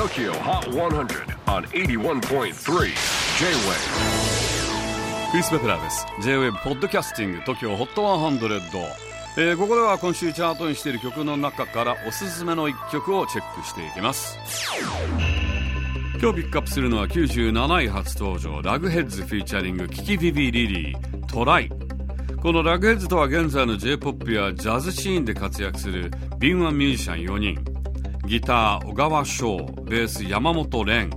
TOKYO HOT 100 on 81.3 J-WAVE クリス・ベプラーです J-WAVE ポッドキャスティング TOKYO HOT 100、えー、ここでは今週チャートにしている曲の中からおすすめの一曲をチェックしていきます。今日ピックアップするのは97位初登場ラグヘッズフィーチャリングキキビビリリートライこのラグヘッズとは現在の J-POP やジャズシーンで活躍する敏腕ミュージシャン4人ギター小川翔ベース山本蓮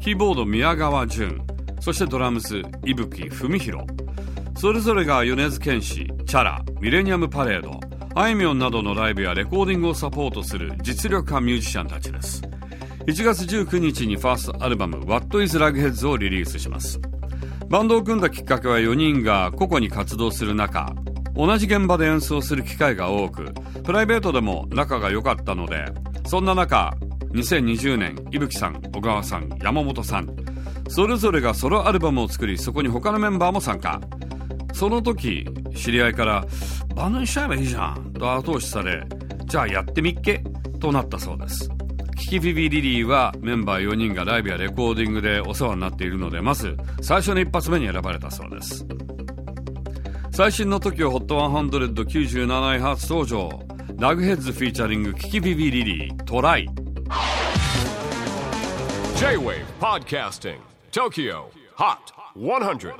キーボード宮川淳そしてドラムス伊吹文弘それぞれが米津玄師チャラミレニアムパレードあいみょんなどのライブやレコーディングをサポートする実力派ミュージシャンたちです。1月19日にファーストアルバム What is Ragheads をリリースします。バンドを組んだきっかけは4人が個々に活動する中同じ現場で演奏する機会が多くプライベートでも仲が良かったのでそんな中2020年伊吹さん小川さん山本さんそれぞれがソロアルバムを作りそこに他のメンバーも参加。その時知り合いから「バンドにしちゃえばいいじゃん」と後押しされ「じゃあやってみっけ」となったそうです。キキビビリリーはメンバー4人がライブやレコーディングでお世話になっているのでまず最初の一発目に選ばれたそうです。最新の TOKIOHOT10097 位初登場。ラグヘッズフィーチャリングキキビビリリートライ J-WAVE PODCASTING TOKYO HOT 100